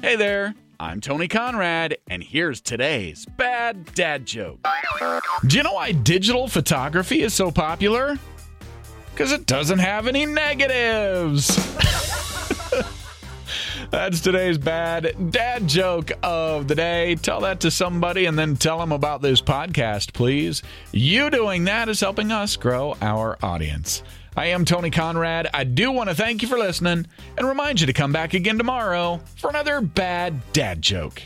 Hey there, I'm Tony Conrad, and here's today's bad dad joke. Do you know why digital photography is so popular? Because it doesn't have any negatives. That's today's bad dad joke of the day. Tell that to somebody and then tell them about this podcast, please. You doing that is helping us grow our audience. I am Tony Conrad. I do want to thank you for listening and remind you to come back again tomorrow for another bad dad joke.